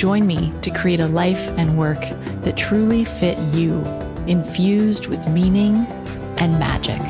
Join me to create a life and work that truly fit you, infused with meaning and magic.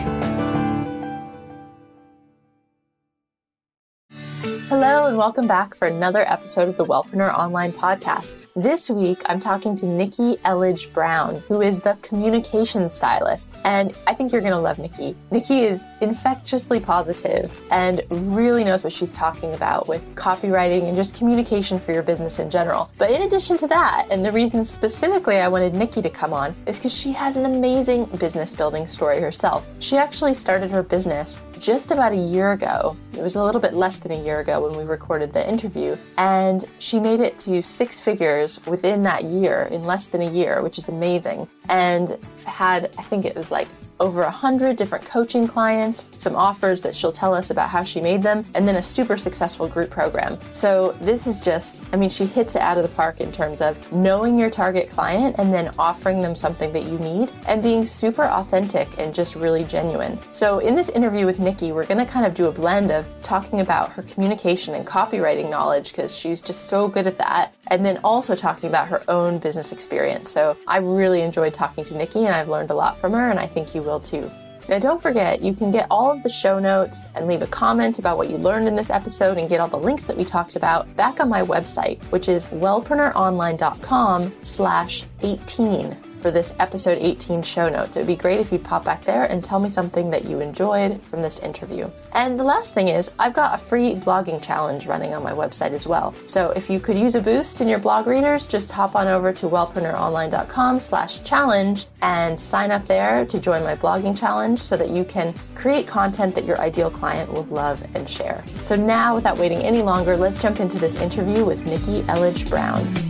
Welcome back for another episode of the Wellpreneur Online Podcast. This week, I'm talking to Nikki Elledge Brown, who is the communication stylist. And I think you're going to love Nikki. Nikki is infectiously positive and really knows what she's talking about with copywriting and just communication for your business in general. But in addition to that, and the reason specifically I wanted Nikki to come on is because she has an amazing business building story herself. She actually started her business just about a year ago. It was a little bit less than a year ago when we recorded the interview. And she made it to six figures within that year, in less than a year, which is amazing. And had, I think it was like over a hundred different coaching clients, some offers that she'll tell us about how she made them, and then a super successful group program. So this is just, I mean, she hits it out of the park in terms of knowing your target client and then offering them something that you need and being super authentic and just really genuine. So in this interview with Nikki, we're going to kind of do a blend of talking about her communication and copywriting knowledge because she's just so good at that, and then also talking about her own business experience. So I really enjoyed talking to Nikki and I've learned a lot from her, and I think you will too. Now, don't forget, you can get all of the show notes and leave a comment about what you learned in this episode and get all the links that we talked about back on my website, which is wellpreneuronline.com slash 18 for this episode 18 show notes. It would be great if you'd pop back there and tell me something that you enjoyed from this interview. And the last thing is, I've got a free blogging challenge running on my website as well. So if you could use a boost in your blog readers, just hop on over to wellpreneuronline.com slash challenge and sign up there to join my blogging challenge so that you can create content that your ideal client will love and share. So now, without waiting any longer, let's jump into this interview with Nikki Elledge Brown.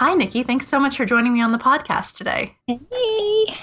Hi, Nikki. Thanks so much for joining me on the podcast today. Hey.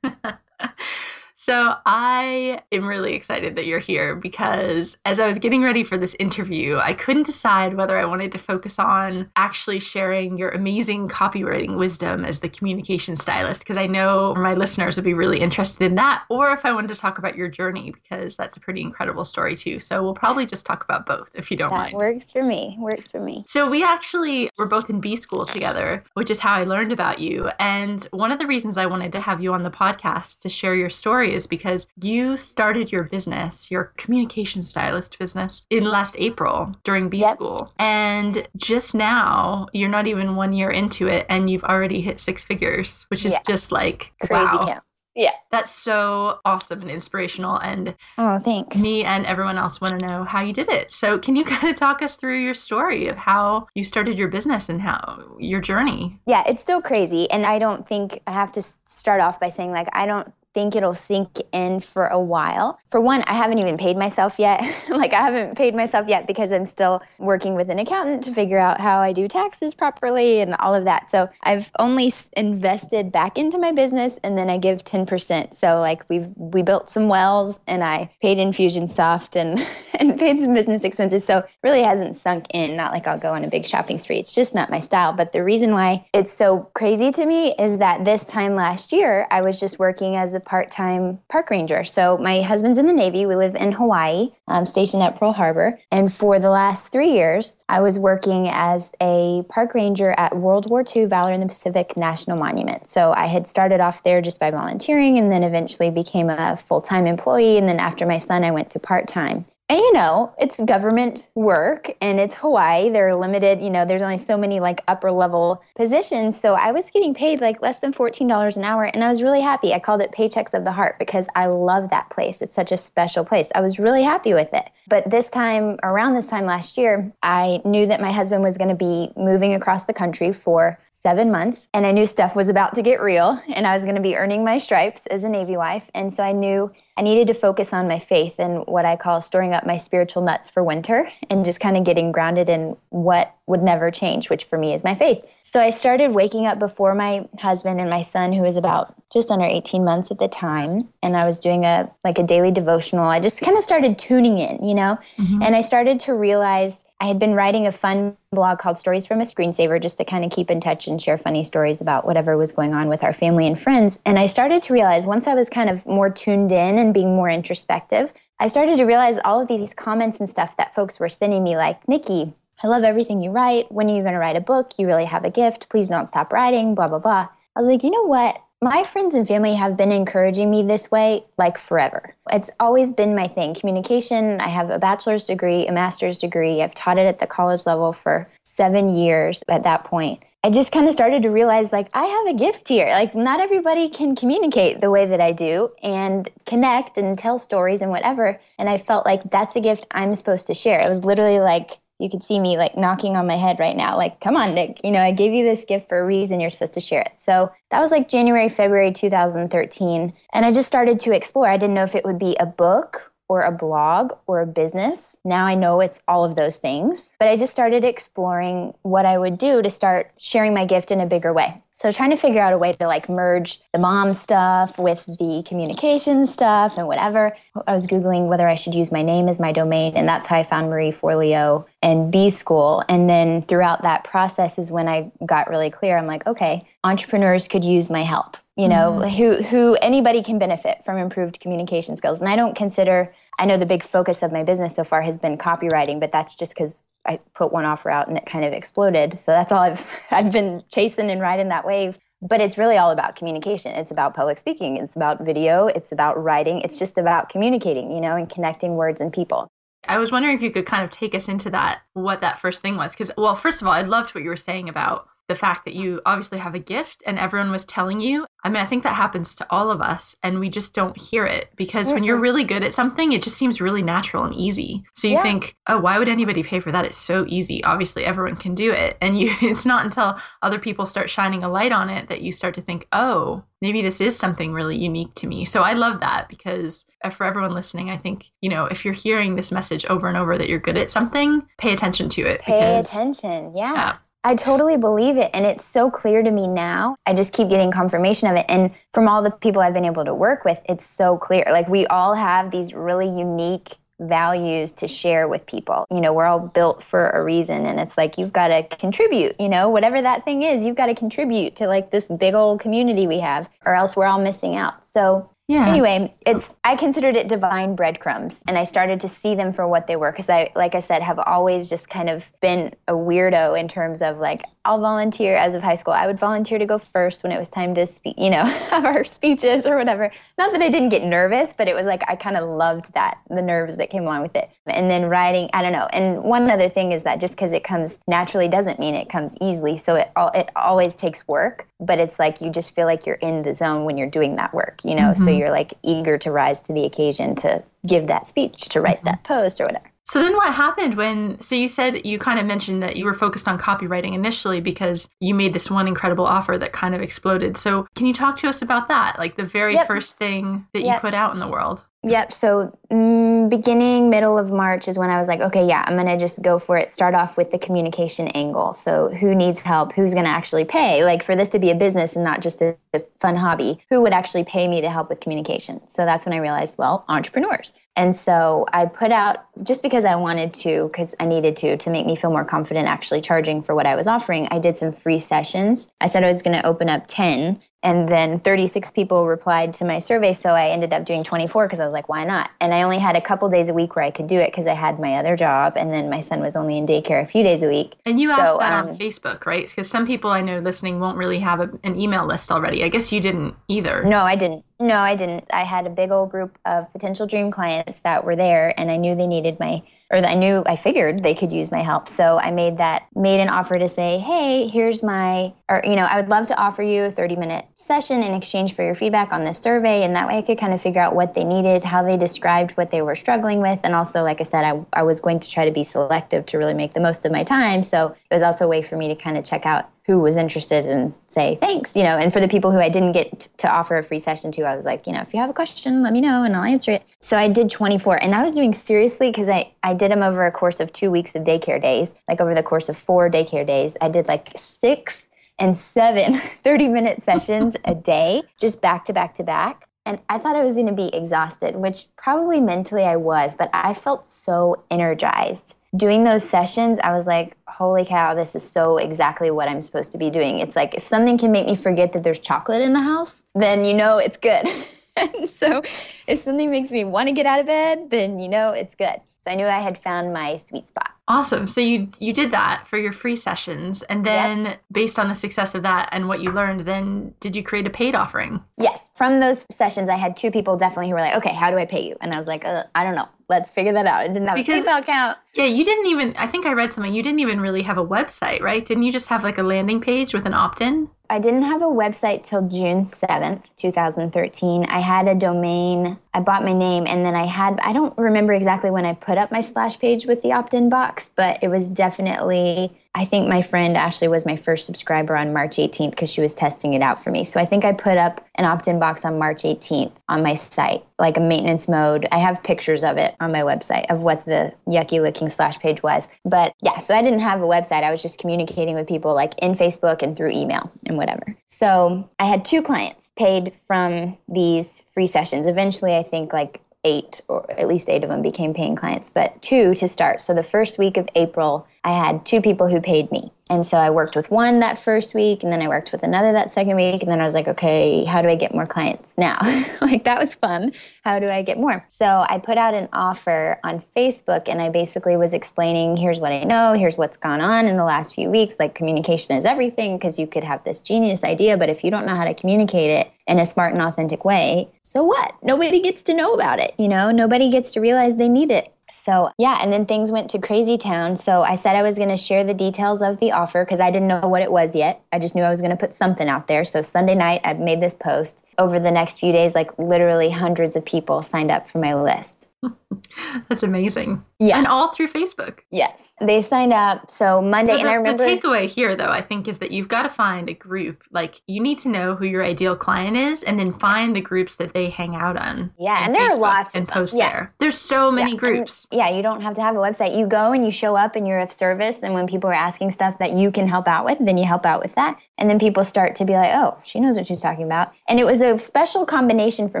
So I am really excited that you're here because as I was getting ready for this interview, I couldn't decide whether I wanted to focus on actually sharing your amazing copywriting wisdom as the communication stylist, because I know my listeners would be really interested in that, or if I wanted to talk about your journey, because that's a pretty incredible story too. So we'll probably just talk about both if you don't that mind. That works for me. Works for me. So we actually were both in B school together, which is how I learned about you. And one of the reasons I wanted to have you on the podcast to share your story is because you started your business, your communication stylist business, in last April during B yep. school. And just now, you're not even one year into it, and you've already hit six figures, which is yeah. just like crazy wow. counts. Yeah. That's so awesome and inspirational. And oh, thanks. Me and everyone else want to know how you did it. So, can you kind of talk us through your story of how you started your business and how your journey? Yeah, it's still crazy. And I don't think I have to start off by saying, like, I don't think it'll sink in for a while. For one, I haven't even paid myself yet. like, I haven't paid myself yet because I'm still working with an accountant to figure out how I do taxes properly and all of that. So, I've only invested back into my business and then I give 10%. So, like, we've we built some wells and I paid Infusionsoft and and paid some business expenses. So, really hasn't sunk in. Not like I'll go on a big shopping spree. It's just not my style. But the reason why it's so crazy to me is that this time last year, I was just working as a part time park ranger. So, my husband's in the Navy. We live in Hawaii, um, stationed at Pearl Harbor. And for the last three years, I was working as a park ranger at World War II Valor in the Pacific National Monument. So, I had started off there just by volunteering and then eventually became a full time employee. And then after my son, I went to part time. And you know, it's government work and it's Hawaii. They're limited, you know, there's only so many like upper level positions. So I was getting paid like less than $14 an hour and I was really happy. I called it Paychecks of the Heart because I love that place. It's such a special place. I was really happy with it. But this time, around this time last year, I knew that my husband was going to be moving across the country for seven months and I knew stuff was about to get real and I was going to be earning my stripes as a Navy wife. And so I knew I needed to focus on my faith and what I call storing up my spiritual nuts for winter and just kind of getting grounded in what would never change, which for me is my faith. So I started waking up before my husband and my son, who was about just under 18 months at the time, and I was doing a like a daily devotional. I just kind of started tuning in, you know, mm-hmm. and I started to realize I had been writing a fun blog called Stories from a Screensaver just to kind of keep in touch and share funny stories about whatever was going on with our family and friends. And I started to realize once I was kind of more tuned in and being more introspective, I started to realize all of these comments and stuff that folks were sending me, like, Nikki, I love everything you write. When are you going to write a book? You really have a gift. Please don't stop writing, blah, blah, blah. I was like, you know what? My friends and family have been encouraging me this way like forever. It's always been my thing. Communication, I have a bachelor's degree, a master's degree. I've taught it at the college level for seven years at that point. I just kind of started to realize like I have a gift here. Like not everybody can communicate the way that I do and connect and tell stories and whatever. And I felt like that's a gift I'm supposed to share. It was literally like you could see me like knocking on my head right now like come on nick you know i gave you this gift for a reason you're supposed to share it. So that was like january february 2013 and i just started to explore. I didn't know if it would be a book or a blog or a business. Now I know it's all of those things, but I just started exploring what I would do to start sharing my gift in a bigger way. So trying to figure out a way to like merge the mom stuff with the communication stuff and whatever. I was googling whether I should use my name as my domain and that's how I found Marie Forleo and B School. And then throughout that process is when I got really clear. I'm like, okay, entrepreneurs could use my help you know mm-hmm. who who anybody can benefit from improved communication skills. And i don't consider i know the big focus of my business so far has been copywriting but that's just because i put one offer out and it kind of exploded. So that's all i've i've been chasing and riding that wave. But it's really all about communication. It's about public speaking. It's about video. It's about writing. It's just about communicating you know and connecting words and people. I was wondering if you could kind of take us into that, what that first thing was. Because, well, first of all, I loved what you were saying about the fact that you obviously have a gift and everyone was telling you. I mean, I think that happens to all of us and we just don't hear it because mm-hmm. when you're really good at something, it just seems really natural and easy. So you yeah. think, "Oh, why would anybody pay for that? It's so easy. Obviously, everyone can do it." And you it's not until other people start shining a light on it that you start to think, "Oh, maybe this is something really unique to me." So I love that because uh, for everyone listening, I think, you know, if you're hearing this message over and over that you're good at something, pay attention to it. Pay because, attention. Yeah. yeah I totally believe it. And it's so clear to me now. I just keep getting confirmation of it. And from all the people I've been able to work with, it's so clear. Like we all have these really unique values to share with people. You know, we're all built for a reason. And it's like, you've got to contribute, you know, whatever that thing is, you've got to contribute to like this big old community we have, or else we're all missing out. So yeah. Anyway, it's I considered it divine breadcrumbs and I started to see them for what they were cuz I like I said have always just kind of been a weirdo in terms of like I'll volunteer as of high school. I would volunteer to go first when it was time to speak, you know, have our speeches or whatever. Not that I didn't get nervous, but it was like I kind of loved that, the nerves that came along with it. And then writing, I don't know. And one other thing is that just because it comes naturally doesn't mean it comes easily. So it it always takes work, but it's like you just feel like you're in the zone when you're doing that work, you know. Mm-hmm. So you're like eager to rise to the occasion to give that speech, to write mm-hmm. that post or whatever. So then what happened when so you said you kind of mentioned that you were focused on copywriting initially because you made this one incredible offer that kind of exploded. So can you talk to us about that? Like the very yep. first thing that yep. you put out in the world? Yep. So mm, beginning middle of March is when I was like, okay, yeah, I'm gonna just go for it. Start off with the communication angle. So who needs help? Who's gonna actually pay? Like for this to be a business and not just a, a fun hobby, who would actually pay me to help with communication? So that's when I realized, well, entrepreneurs. And so I put out just because I wanted to, because I needed to, to make me feel more confident actually charging for what I was offering. I did some free sessions. I said I was going to open up 10 and then 36 people replied to my survey so i ended up doing 24 because i was like why not? And i only had a couple days a week where i could do it because i had my other job and then my son was only in daycare a few days a week. And you so, asked that um, on facebook right? Because some people i know listening won't really have a, an email list already. I guess you didn't either. No i didn't no, I didn't. I had a big old group of potential dream clients that were there, and I knew they needed my, or I knew, I figured they could use my help. So I made that, made an offer to say, hey, here's my, or, you know, I would love to offer you a 30 minute session in exchange for your feedback on this survey. And that way I could kind of figure out what they needed, how they described what they were struggling with. And also, like I said, I, I was going to try to be selective to really make the most of my time. So it was also a way for me to kind of check out who was interested and say thanks, you know. And for the people who I didn't get to offer a free session to, I was like, you know, if you have a question, let me know and I'll answer it. So I did 24 and I was doing seriously because I, I did them over a course of two weeks of daycare days, like over the course of four daycare days. I did like six and seven 30 minute sessions a day, just back to back to back. And I thought I was going to be exhausted, which probably mentally I was, but I felt so energized. Doing those sessions, I was like, holy cow, this is so exactly what I'm supposed to be doing. It's like if something can make me forget that there's chocolate in the house, then you know it's good. and so if something makes me want to get out of bed, then you know it's good. So I knew I had found my sweet spot. Awesome. So you you did that for your free sessions and then yep. based on the success of that and what you learned then did you create a paid offering? Yes. From those sessions I had two people definitely who were like, "Okay, how do I pay you?" And I was like, uh, "I don't know. Let's figure that out." I didn't have because, a PayPal account. Yeah, you didn't even I think I read something. You didn't even really have a website, right? Didn't you just have like a landing page with an opt-in? I didn't have a website till June 7th, 2013. I had a domain. I bought my name and then I had, I don't remember exactly when I put up my splash page with the opt in box, but it was definitely I think my friend Ashley was my first subscriber on March 18th because she was testing it out for me. So I think I put up an opt in box on March 18th on my site, like a maintenance mode. I have pictures of it on my website of what the yucky looking splash page was. But yeah, so I didn't have a website. I was just communicating with people like in Facebook and through email and whatever. So I had two clients paid from these free sessions. Eventually, I think like eight or at least eight of them became paying clients, but two to start. So the first week of April, I had two people who paid me. And so I worked with one that first week, and then I worked with another that second week. And then I was like, okay, how do I get more clients now? like, that was fun. How do I get more? So I put out an offer on Facebook, and I basically was explaining here's what I know, here's what's gone on in the last few weeks. Like, communication is everything because you could have this genius idea, but if you don't know how to communicate it in a smart and authentic way, so what? Nobody gets to know about it. You know, nobody gets to realize they need it. So, yeah, and then things went to crazy town. So, I said I was going to share the details of the offer because I didn't know what it was yet. I just knew I was going to put something out there. So, Sunday night, I made this post. Over the next few days, like literally hundreds of people signed up for my list. That's amazing. Yeah. And all through Facebook. Yes. They signed up. So Monday, so the, and I remember. The takeaway here, though, I think, is that you've got to find a group. Like, you need to know who your ideal client is and then find the groups that they hang out on. Yeah. And there Facebook are lots. And post yeah. there. There's so many yeah. groups. And, yeah. You don't have to have a website. You go and you show up and you're of service. And when people are asking stuff that you can help out with, then you help out with that. And then people start to be like, oh, she knows what she's talking about. And it was a special combination for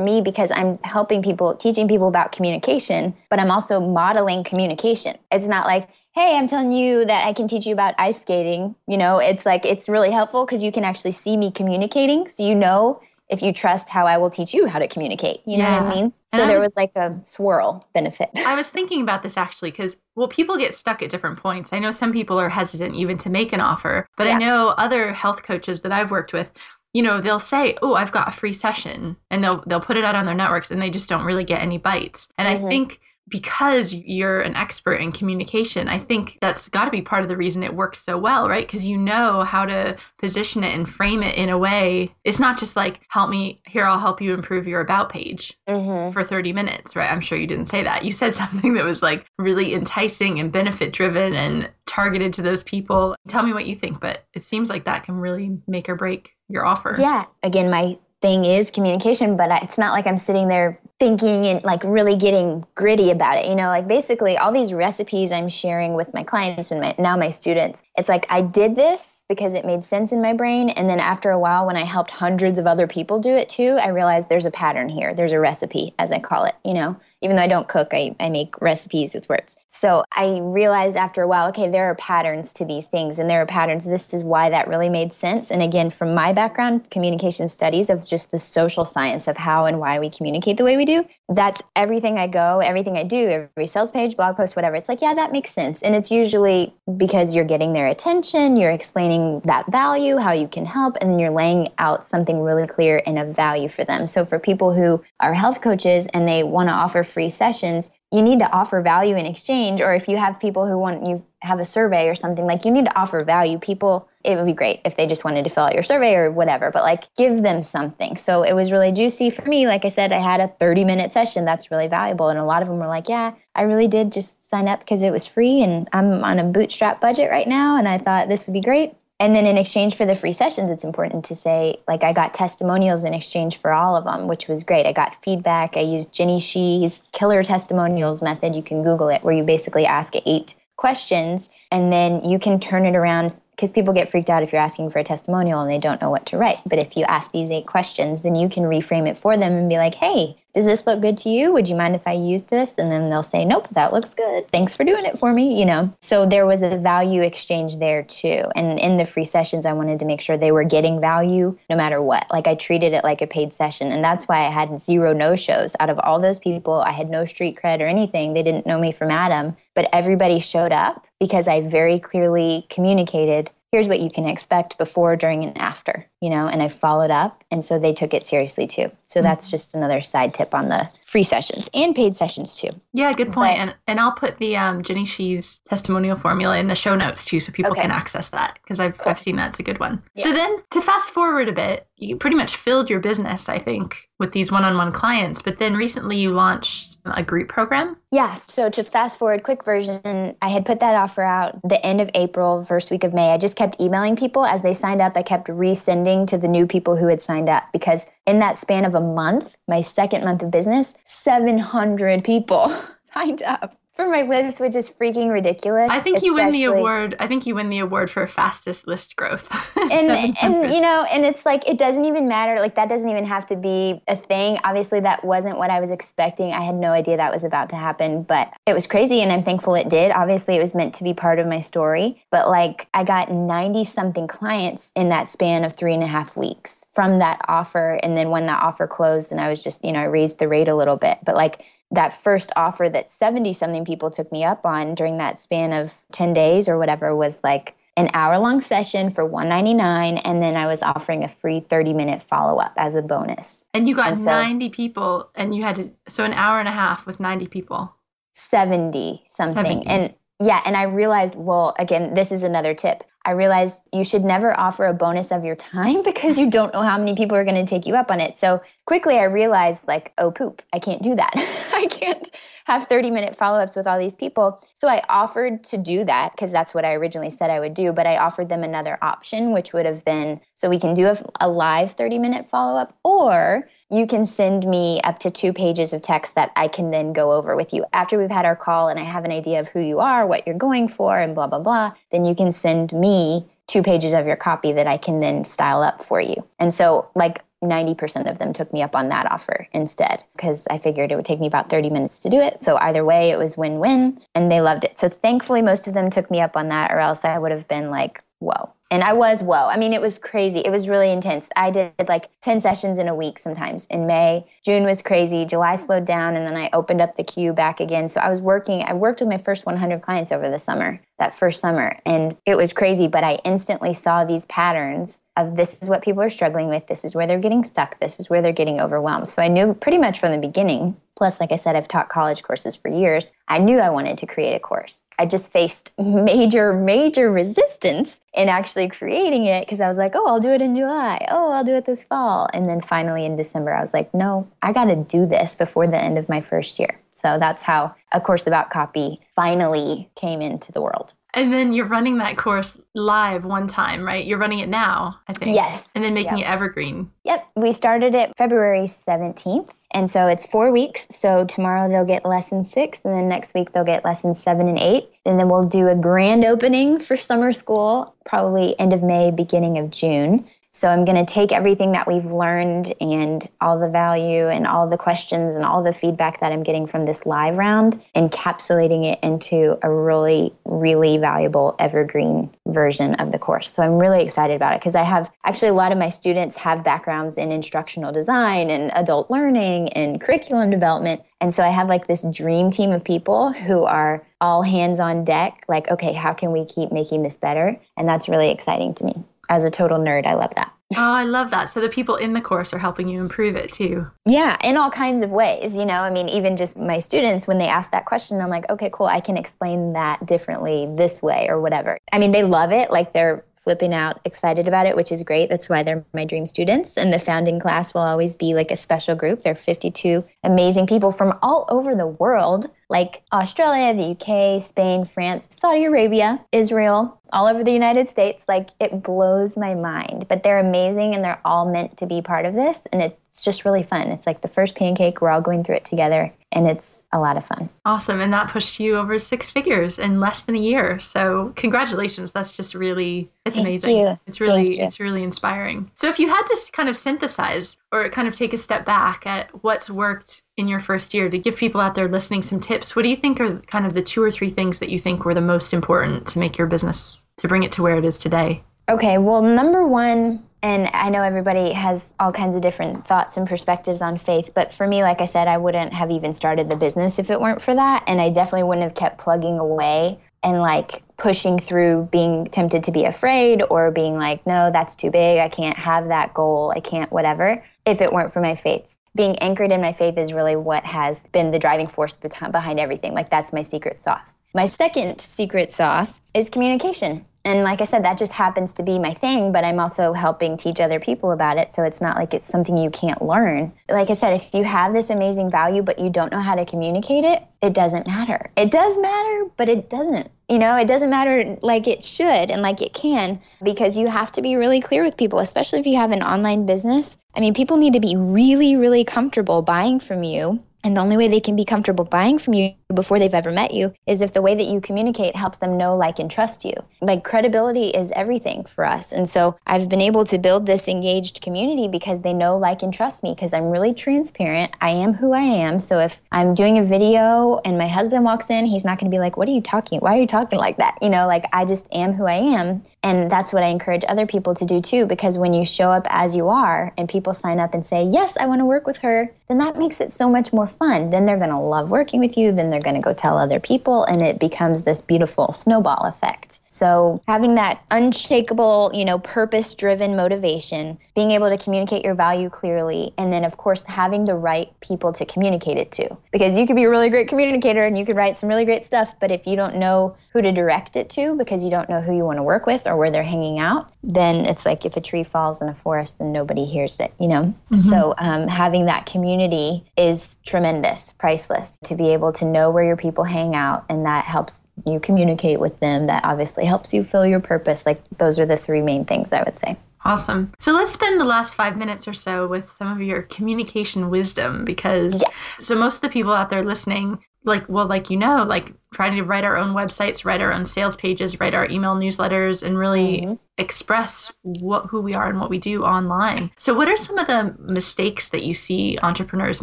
me because I'm helping people, teaching people about communication, but I'm also modeling communication. It's not like, hey, I'm telling you that I can teach you about ice skating. You know, it's like, it's really helpful because you can actually see me communicating. So you know if you trust how I will teach you how to communicate. You know what I mean? So I there was, was, like a swirl benefit. I was thinking about this actually because, well, people get stuck at different points. I know some people are hesitant even to make an offer, but yeah. I know other health coaches that I've worked with, you know, they'll say, "Oh, I've got a free session," and they'll they'll put it out on their networks, and they just don't really get any bites. And mm-hmm. I think because you're an expert in communication, I think that's got to be part of the reason it works so well, right? Because you know how to position it and frame it in a way. It's not just like, help me, here, I'll help you improve your about page mm-hmm. for 30 minutes, right? I'm sure you didn't say that. You said something that was like really enticing and benefit driven and targeted to those people. Tell me what you think, but it seems like that can really make or break your offer. Yeah. Again, my thing is communication, but it's not like I'm sitting there thinking and like really getting gritty about it. You know, like basically all these recipes I'm sharing with my clients and my, now my students, it's like I did this because it made sense in my brain. And then after a while, when I helped hundreds of other people do it too, I realized there's a pattern here. There's a recipe, as I call it, you know? Even though I don't cook, I, I make recipes with words. So I realized after a while, okay, there are patterns to these things, and there are patterns. This is why that really made sense. And again, from my background, communication studies of just the social science of how and why we communicate the way we do, that's everything I go, everything I do, every sales page, blog post, whatever. It's like, yeah, that makes sense. And it's usually because you're getting their attention, you're explaining that value, how you can help, and then you're laying out something really clear and of value for them. So for people who are health coaches and they want to offer free sessions, you need to offer value in exchange. Or if you have people who want you have a survey or something, like you need to offer value. People, it would be great if they just wanted to fill out your survey or whatever, but like give them something. So it was really juicy for me. Like I said, I had a 30 minute session that's really valuable. And a lot of them were like, yeah, I really did just sign up because it was free and I'm on a bootstrap budget right now. And I thought this would be great And then in exchange for the free sessions, it's important to say, like, I got testimonials in exchange for all of them, which was great. I got feedback. I used Jenny Shih's killer testimonials method. You can Google it, where you basically ask eight questions and then you can turn it around because people get freaked out if you're asking for a testimonial and they don't know what to write. But if you ask these eight questions, then you can reframe it for them and be like, hey, does this look good to you? Would you mind if I use this? And then they'll say, nope, that looks good. Thanks for doing it for me, you know? So there was a value exchange there too. And in the free sessions, I wanted to make sure they were getting value no matter what. Like I treated it like a paid session. And that's why I had zero no shows. Out of all those people, I had no street cred or anything. They didn't know me from Adam, but everybody showed up because I very clearly communicated here's what you can expect before, during, and after, you know, and I followed up. And so they took it seriously too. So mm-hmm. that's just another side tip on the free sessions and paid sessions too. Yeah, good point. But, and and I'll put the um, Jenny Shih's testimonial formula in the show notes too, so people okay. can access that because I've cool. I've seen that. It's a good one. Yeah. So then to fast forward a bit, you pretty much filled your business, I think, with these one-on-one clients. But then recently you launched a group program. Yes. So to fast forward, quick version, I had put that offer out the end of April, first week of May. I just kept emailing people as they signed up. I kept resending to the new people who had signed up because in that span of a month, my second month of business, 700 people signed up for my list, which is freaking ridiculous. I think you win the award. I think you win the award for fastest list growth. and and you know, and it's like it doesn't even matter. Like that doesn't even have to be a thing. Obviously, that wasn't what I was expecting. I had no idea that was about to happen, but it was crazy, and I'm thankful it did. Obviously, it was meant to be part of my story. But like, I got 90 something clients in that span of three and a half weeks from that offer, and then when that offer closed, and I was just you know I raised the rate a little bit, but like that first offer that 70 something people took me up on during that span of 10 days or whatever was like an hour long session for 199 and then I was offering a free 30 minute follow up as a bonus. And you got and so, 90 people and you had to so an hour and a half with 90 people. 70 something. 70. And yeah, and I realized, well, again, this is another tip. I realized you should never offer a bonus of your time because you don't know how many people are going to take you up on it. So quickly I realized, like, oh, poop, I can't do that. I can't have 30 minute follow ups with all these people. So I offered to do that because that's what I originally said I would do. But I offered them another option, which would have been so we can do a, a live 30 minute follow up, or you can send me up to two pages of text that I can then go over with you. After we've had our call and I have an idea of who you are, what you're going for, and blah, blah, blah, then you can send me two pages of your copy that I can then style up for you. And so, like, 90% of them took me up on that offer instead because I figured it would take me about 30 minutes to do it. So either way, it was win win and they loved it. So thankfully, most of them took me up on that, or else I would have been like, whoa. And I was whoa. I mean, it was crazy. It was really intense. I did like 10 sessions in a week sometimes in May. June was crazy. July slowed down and then I opened up the queue back again. So I was working, I worked with my first 100 clients over the summer, that first summer. And it was crazy, but I instantly saw these patterns of this is what people are struggling with. This is where they're getting stuck. This is where they're getting overwhelmed. So I knew pretty much from the beginning. Plus, like I said, I've taught college courses for years. I knew I wanted to create a course. I just faced major, major resistance in actually creating it because I was like, oh, I'll do it in July. Oh, I'll do it this fall. And then finally in December, I was like, no, I got to do this before the end of my first year. So that's how A Course About Copy finally came into the world. And then you're running that course live one time, right? You're running it now, I think. Yes. And then making yep. it evergreen. Yep. We started it February 17th. And so it's four weeks. So tomorrow they'll get lesson six, and then next week they'll get lessons seven and eight. And then we'll do a grand opening for summer school, probably end of May, beginning of June. So I'm going to take everything that we've learned and all the value and all the questions and all the feedback that I'm getting from this live round, encapsulating it into a really, really valuable evergreen version of the course. So I'm really excited about it because I have actually a lot of my students have backgrounds in instructional design and adult learning and curriculum development. And so I have like this dream team of people who are all hands on deck, like, okay, how can we keep making this better? And that's really exciting to me as a total nerd, I love that. Oh, I love that. So the people in the course are helping you improve it too. Yeah, in all kinds of ways. You know, I mean, even just my students, when they ask that question, I'm like, okay, cool, I can explain that differently this way or whatever. I mean, they love it. Like they're flipping out, excited about it, which is great. That's why they're my dream students. And the founding class will always be like a special group. They're 52 amazing people from all over the world, like Australia, the UK, Spain, France, Saudi Arabia, Israel, all over the United States. Like it blows my mind. But they're amazing and they're all meant to be part of this. And it's just really fun. It's like the first pancake. We're all going through it together and it's a lot of fun. Awesome. And that pushed you over six figures in less than a year. So congratulations. That's just really it's Thank amazing. you. It's really it's really inspiring. So if you had to kind of synthesize or kind of take a step back at what's worked in your first year to give people out there listening some tips, what do you think are kind of the two or three things that you think were the most important to make your business to bring it to where it is today? Okay, well, number one, and I know everybody has all kinds of different thoughts and perspectives on faith, but for me, like I said, I wouldn't have even started the business if it weren't for that. And I definitely wouldn't have kept plugging away and like pushing through being tempted to be afraid or being like, no, that's too big. I can't have that goal. I can't, whatever, if it weren't for my faith. Being anchored in my faith is really what has been the driving force behind everything. Like, that's my secret sauce. My second secret sauce is communication. And like I said, that just happens to be my thing, but I'm also helping teach other people about it. So it's not like it's something you can't learn. Like I said, if you have this amazing value, but you don't know how to communicate it, it doesn't matter. It does matter, but it doesn't. You know, it doesn't matter like it should and like it can because you have to be really clear with people, especially if you have an online business. I mean, people need to be really, really comfortable buying from you. And the only way they can be comfortable buying from you before they've ever met you is if the way that you communicate helps them know, like, and trust you. Like, credibility is everything for us. And so I've been able to build this engaged community because they know, like, and trust me because I'm really transparent. I am who I am. So if I'm doing a video and my husband walks in, he's not going to be like, What are you talking? Why are you talking like that? You know, like, I just am who I am. And that's what I encourage other people to do too, because when you show up as you are and people sign up and say, Yes, I want to work with her, then that makes it so much more fun. Then they're going to love working with you. Then they're going to go tell other people, and it becomes this beautiful snowball effect. So, having that unshakable, you know, purpose driven motivation, being able to communicate your value clearly, and then, of course, having the right people to communicate it to. Because you could be a really great communicator and you could write some really great stuff, but if you don't know who to direct it to because you don't know who you want to work with or where they're hanging out, then it's like if a tree falls in a forest and nobody hears it, you know? Mm-hmm. So, um, having that community is tremendous, priceless to be able to know where your people hang out, and that helps you communicate with them. That obviously helps you fill your purpose. Like, those are the three main things I would say. Awesome. So let's spend the last five minutes or so with some of your communication wisdom because yeah. so most of the people out there listening, like, well, like you know, like trying to write our own websites, write our own sales pages, write our email newsletters, and really mm-hmm. express what who we are and what we do online. So, what are some of the mistakes that you see entrepreneurs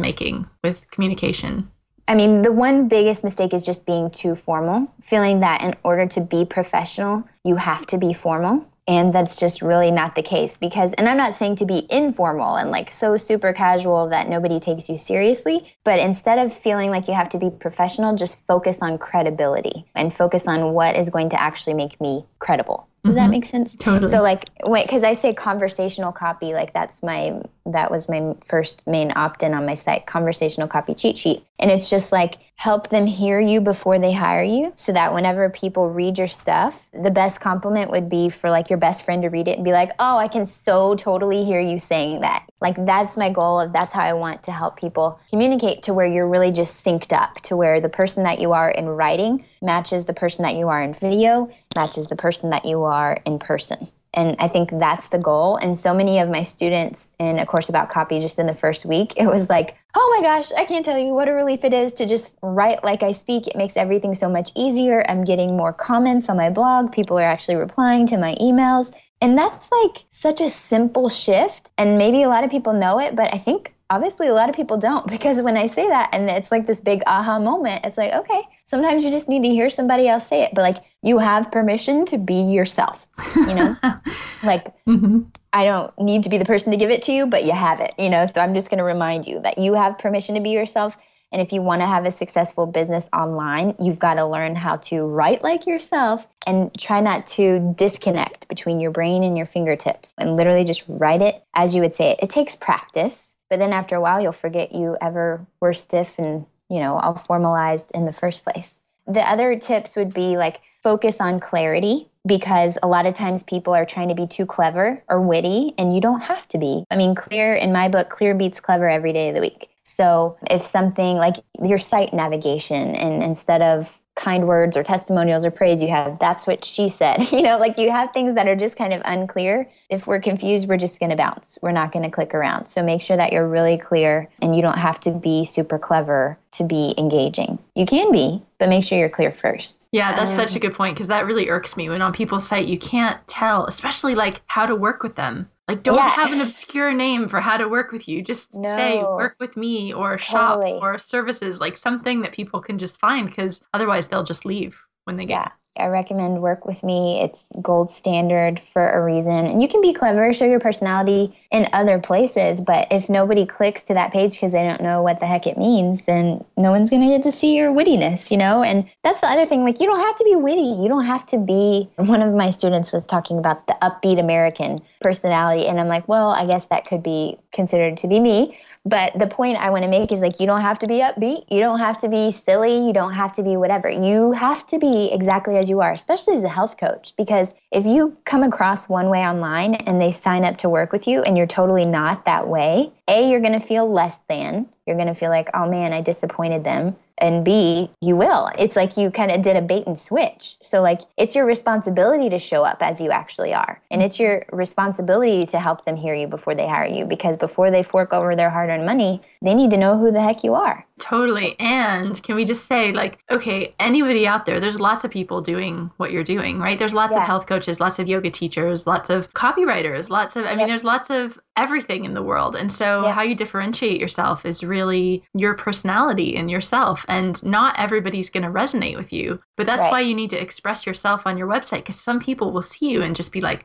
making with communication? I mean, the one biggest mistake is just being too formal, feeling that in order to be professional, you have to be formal. And that's just really not the case because, and I'm not saying to be informal and like so super casual that nobody takes you seriously, but instead of feeling like you have to be professional, just focus on credibility and focus on what is going to actually make me credible. Does mm-hmm. that make sense? Totally. So like wait, because I say conversational copy, like that's my that was my first main opt-in on my site, conversational copy cheat sheet. And it's just like help them hear you before they hire you so that whenever people read your stuff, the best compliment would be for like your best friend to read it and be like, "Oh, I can so totally hear you saying that." Like that's my goal of that's how I want to help people communicate to where you're really just synced up to where the person that you are in writing matches the person that you are in video, matches the person that you are in person. And I think that's the goal. And so many of my students in a course about copy, just in the first week, it was like, oh my gosh, I can't tell you what a relief it is to just write like I speak. It makes everything so much easier. I'm getting more comments on my blog. People are actually replying to my emails. And that's like such a simple shift. And maybe a lot of people know it, but I think obviously a lot of people don't because when I say that and it's like this big aha moment, it's like, okay, sometimes you just need to hear somebody else say it, but like you have permission to be yourself, you know? like, mm-hmm. I don't need to be the person to give it to you, but you have it, you know? So I'm just going to remind you that you have permission to be yourself. And if you want to have a successful business online, you've got to learn how to write like yourself and try not to disconnect between your brain and your fingertips and literally just write it as you would say it. It takes practice but then after a while, you'll forget you ever were stiff and, you know, all formalized in the first place. The other tips would be like focus on clarity because a lot of times people are trying to be too clever or witty, and you don't have to be. I mean, clear in my book, clear beats clever every day of the week. So if something like your site navigation, and instead of kind words or testimonials or praise you have that's what she said. You know like you have things that are just kind of unclear. If we're confused we're just going to bounce. We're not going to click around. So make sure that you're really clear and you don't have to be super clever to be engaging you can be but make sure you're clear first yeah that's um, such a good point because that really irks me when on people's site you can't tell especially like how to work with them like, don't yeah. have an obscure name for how to work with you. Just no. say work with me or shop totally. or services, like something that people can just find because otherwise they'll just leave when they get. Yeah. I recommend work with me. It's gold standard for a reason. And you can be clever, show your personality in other places, but if nobody clicks to that page because they don't know what the heck it means, then no one's going to get to see your wittiness, you know? And that's the other thing. Like, you don't have to be witty. You don't have to be. One of my students was talking about the upbeat American personality. And I'm like, well, I guess that could be considered to be me. But the point I want to make is like, you don't have to be upbeat. You don't have to be silly. You don't have to be whatever. You have to be exactly as you are, especially as a health coach. Because if you come across one way online and they sign up to work with you and you're totally not that way, A, you're going to feel less than. You're going to feel like, oh man, I disappointed them and B, you will. It's like you kind of did a bait and switch. So, like, it's your responsibility to show up as you actually are. And it's your responsibility to help them hear you before they hire you because before they fork over their hard earned money, they need to know who the heck you are. Totally. Oh. And can we just say, like, okay, anybody out there, there's lots of people doing what you're doing, right? There's lots yeah. of health coaches, lots of yoga teachers, lots of copywriters, lots of, I yep. mean, there's lots of everything in the world. And so, yep. how you differentiate yourself is really your personality and yourself. And not everybody's going to resonate with you. But that's right. why you need to express yourself on your website because some people will see you and just be like,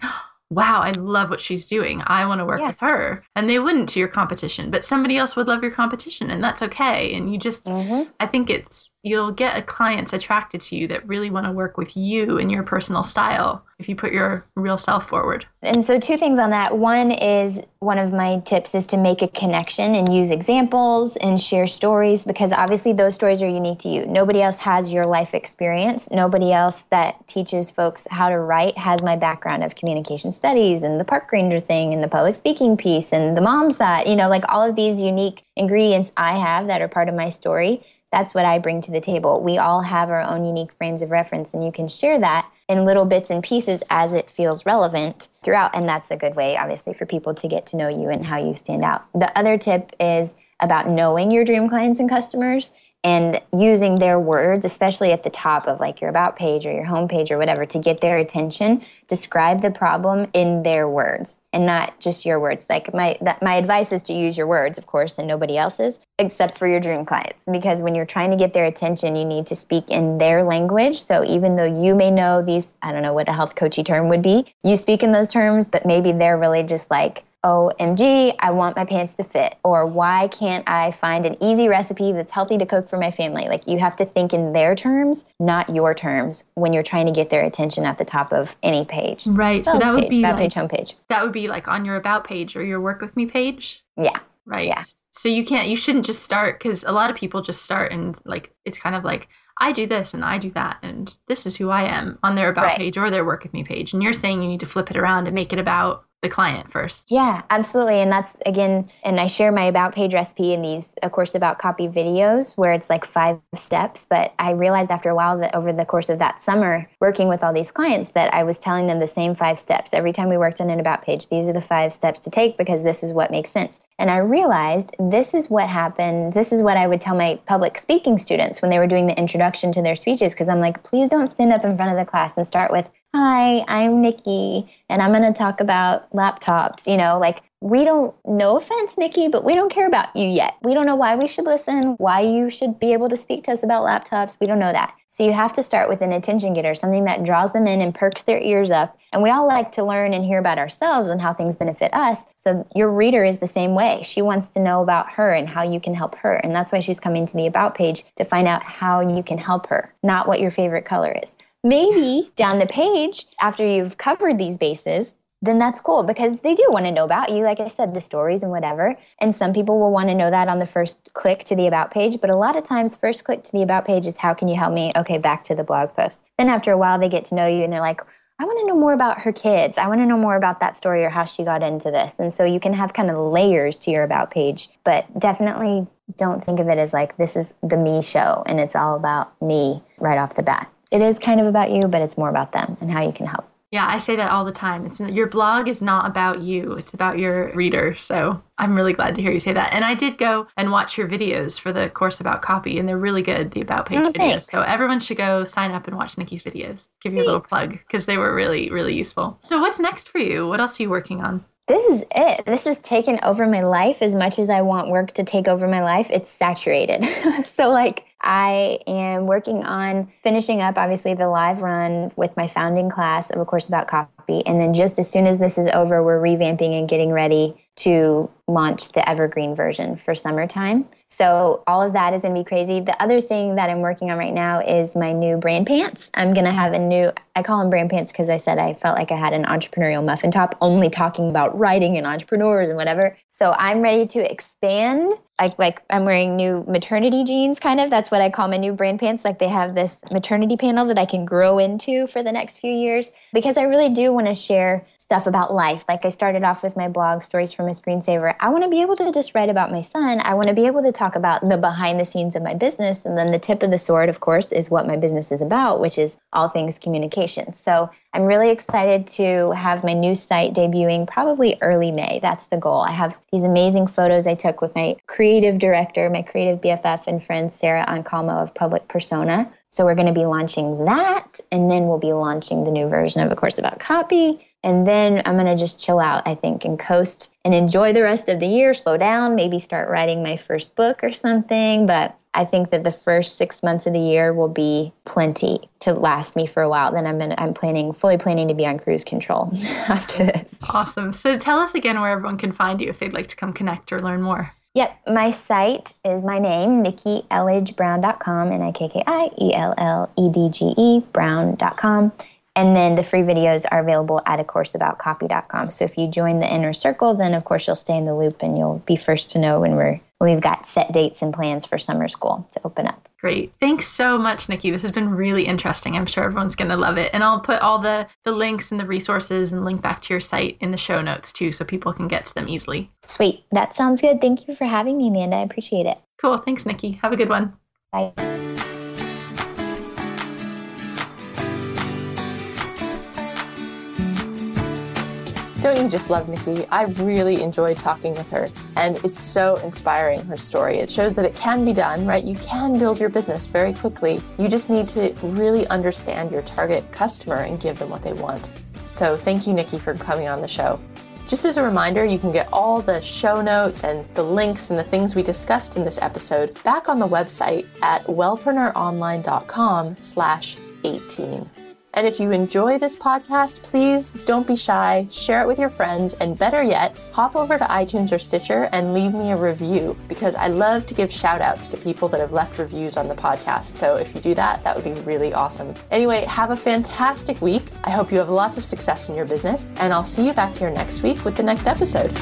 wow, I love what she's doing. I want to work yeah. with her. And they wouldn't to your competition, but somebody else would love your competition, and that's okay. And you just, mm-hmm. I think it's, you'll get a clients attracted to you that really want to work with you and your personal style if you put your real self forward. And so, two things on that. One is one of my tips is to make a connection and use examples and share stories because obviously those stories are unique to you. Nobody else has your life experience. Nobody else that teaches folks how to write has my background of communication studies and the park ranger thing and the public speaking piece and the moms that, you know, like all of these unique ingredients I have that are part of my story that's what I bring to the table. We all have our own unique frames of reference, and you can share that in little bits and pieces as it feels relevant throughout. And that's a good way, obviously, for people to get to know you and how you stand out. The other tip is about knowing your dream clients and customers and using their words, especially at the top of like your about page or your home page or whatever, to get their attention. Describe the problem in their words and not just your words. Like my that, my advice is to use your words, of course, and nobody else's, except for your dream clients. Because when you're trying to get their attention, you need to speak in their language. So even though you may know these, I don't know what a health coachy term would be, you speak in those terms, but maybe they're really just like OMG, I want my pants to fit. Or why can't I find an easy recipe that's healthy to cook for my family? Like you have to think in their terms, not your terms, when you're trying to get their attention at the top of any page. Right. Sales so that would page, be about like, page, homepage. That would be like on your about page or your work with me page. Yeah. Right. Yeah. So you can't, you shouldn't just start because a lot of people just start and like it's kind of like, I do this and I do that and this is who I am on their about right. page or their work with me page. And you're saying you need to flip it around and make it about the client first. Yeah, absolutely. And that's again, and I share my about page recipe in these, of course, about copy videos where it's like five steps. But I realized after a while that over the course of that summer, working with all these clients, that I was telling them the same five steps. Every time we worked on an about page, these are the five steps to take because this is what makes sense. And I realized this is what happened. This is what I would tell my public speaking students when they were doing the introduction to their speeches. Because I'm like, please don't stand up in front of the class and start with, Hi, I'm Nikki, and I'm going to talk about laptops. You know, like we don't, no offense, Nikki, but we don't care about you yet. We don't know why we should listen, why you should be able to speak to us about laptops. We don't know that. So you have to start with an attention getter, something that draws them in and perks their ears up. And we all like to learn and hear about ourselves and how things benefit us. So your reader is the same way. She wants to know about her and how you can help her. And that's why she's coming to the About page to find out how you can help her, not what your favorite color is. Maybe down the page, after you've covered these bases, then that's cool because they do want to know about you. Like I said, the stories and whatever. And some people will want to know that on the first click to the About page. But a lot of times, first click to the About page is how can you help me? Okay, back to the blog post. Then after a while, they get to know you and they're like, I want to know more about her kids. I want to know more about that story or how she got into this. And so you can have kind of layers to your about page, but definitely don't think of it as like this is the me show and it's all about me right off the bat. It is kind of about you, but it's more about them and how you can help. Yeah, I say that all the time. It's your blog is not about you; it's about your reader. So I'm really glad to hear you say that. And I did go and watch your videos for the course about copy, and they're really good. The about page oh, videos. Thanks. So everyone should go sign up and watch Nikki's videos. Give you thanks. a little plug because they were really, really useful. So what's next for you? What else are you working on? this is it. This has taken over my life as much as I want work to take over my life. It's saturated. so, like, I am working on finishing up, obviously, the live run with my founding class of A Course About Copy. And then, just as soon as this is over, we're revamping and getting ready to launch the evergreen version for summertime. So all of that is going to be crazy. The other thing that I'm working on right now is my new brand pants. I'm going to have a new I call them brand pants because I said I felt like I had an entrepreneurial muffin top only talking about writing and entrepreneurs and whatever. So I'm ready to expand. Like like I'm wearing new maternity jeans kind of. That's what I call my new brand pants. Like they have this maternity panel that I can grow into for the next few years because I really do want to share stuff about life. Like I started off with my blog Stories from a Screensaver. I want to be able to just write about my son. I want to be able to talk about the behind the scenes of my business and then the tip of the sword of course is what my business is about, which is all things communication. So I'm really excited to have my new site debuting probably early May. That's the goal. I have these amazing photos I took with my creative director, my creative BFF and friend Sarah Ancalmo of Public Persona. So we're going to be launching that, and then we'll be launching the new version of A Course About Copy. And then I'm going to just chill out, I think, and coast and enjoy the rest of the year, slow down, maybe start writing my first book or something. But I think that the first six months of the year will be plenty to last me for a while. Then I'm I'm planning fully planning to be on cruise control after this. Awesome. So tell us again where everyone can find you if they'd like to come connect or learn more. Yep, my site is my name, nikkielledgebrown.com, and I K K I E L L E D G E Brown.com. And then the free videos are available at a courseaboutcopy.com. So if you join the inner circle, then of course you'll stay in the loop and you'll be first to know when we're when we've got set dates and plans for summer school to open up. Great. Thanks so much, Nikki. This has been really interesting. I'm sure everyone's going to love it. And I'll put all the, the links and the resources and link back to your site in the show notes too so people can get to them easily. Sweet. That sounds good. Thank you for having me, Amanda. I appreciate it. Cool. Thanks, Nikki. Have a good one. Bye. Don't you just love Nikki? I really enjoyed talking with her, and it's so inspiring her story. It shows that it can be done, right? You can build your business very quickly. You just need to really understand your target customer and give them what they want. So, thank you, Nikki, for coming on the show. Just as a reminder, you can get all the show notes and the links and the things we discussed in this episode back on the website at wellpreneuronline.com slash 18. And if you enjoy this podcast, please don't be shy, share it with your friends, and better yet, hop over to iTunes or Stitcher and leave me a review because I love to give shout outs to people that have left reviews on the podcast. So if you do that, that would be really awesome. Anyway, have a fantastic week. I hope you have lots of success in your business, and I'll see you back here next week with the next episode.